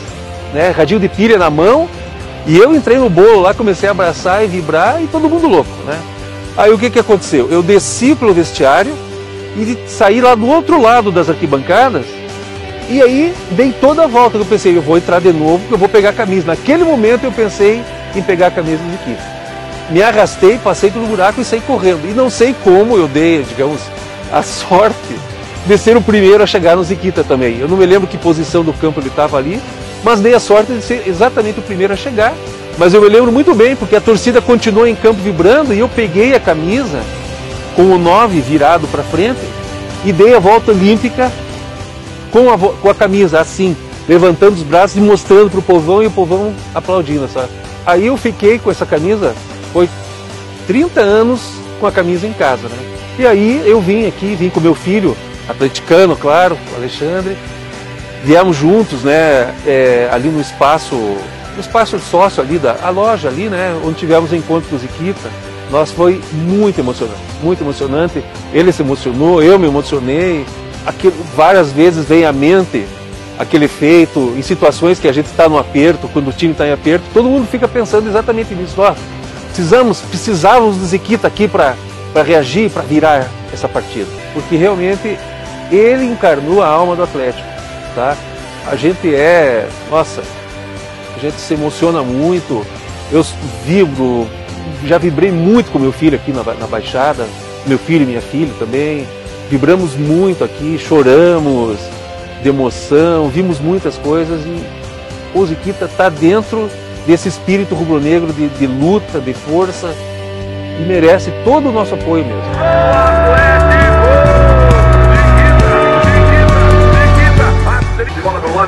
né, radinho de pilha na mão, e eu entrei no bolo lá, comecei a abraçar e vibrar e todo mundo louco, né? Aí o que que aconteceu? Eu desci pelo vestiário e saí lá do outro lado das arquibancadas e aí dei toda a volta. Eu pensei, eu vou entrar de novo, porque eu vou pegar a camisa. Naquele momento eu pensei em pegar a camisa de equipe. Me arrastei, passei pelo buraco e saí correndo. E não sei como eu dei, digamos, a sorte de ser o primeiro a chegar no Ziquita também. Eu não me lembro que posição do campo ele estava ali, mas dei a sorte de ser exatamente o primeiro a chegar. Mas eu me lembro muito bem, porque a torcida continuou em campo vibrando e eu peguei a camisa com o 9 virado para frente e dei a volta olímpica com a, com a camisa assim, levantando os braços e mostrando pro povão e o povão aplaudindo, sabe? Aí eu fiquei com essa camisa, foi 30 anos com a camisa em casa, né? E aí eu vim aqui, vim com meu filho, atleticano, claro, o Alexandre, viemos juntos, né, é, ali no espaço, no espaço sócio ali da a loja ali, né, onde tivemos o encontro com o Ziquita. Nós foi muito emocionante, muito emocionante. Ele se emocionou, eu me emocionei. Aquilo, várias vezes vem à mente aquele feito em situações que a gente está no aperto, quando o time está em aperto, todo mundo fica pensando exatamente nisso. Ó, precisamos, precisávamos do Ziquita aqui para reagir, para virar essa partida, porque realmente ele encarnou a alma do Atlético, tá? A gente é, nossa, a gente se emociona muito. Eu vibro, já vibrei muito com meu filho aqui na, na Baixada, meu filho e minha filha também. Vibramos muito aqui, choramos de emoção, vimos muitas coisas e o Ziquita está dentro desse espírito rubro-negro de, de luta, de força e merece todo o nosso apoio mesmo.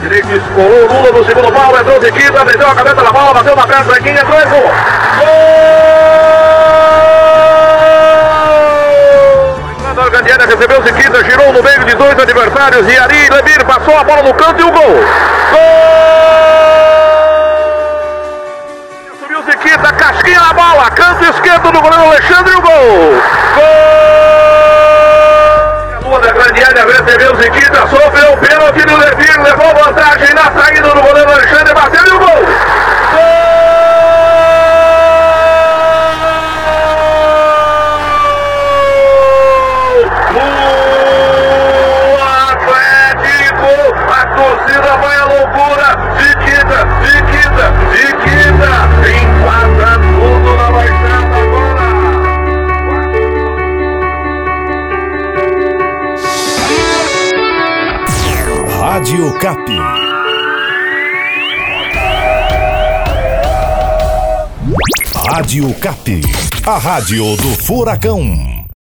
Escolou o Lula no segundo pau, entrou Ziquita, meteu a cabeça na bola, bateu na perna, Zequinha, entrou e gol! Gol! Entrando a Argandiana, recebeu Ziquita, girou no meio de dois adversários e Ari Lemir passou a bola no canto e o gol! Gol! Subiu Ziquita, casquinha na bola, canto esquerdo do goleiro Alexandre e o gol! Gol! Lua da grande área recebeu Ziquita, sofreu o pênalti do Levir, levou vantagem na saída do goleiro Alexandre, bateu e o gol! Gol! Rádio Cap. Rádio Cap. A rádio do Furacão.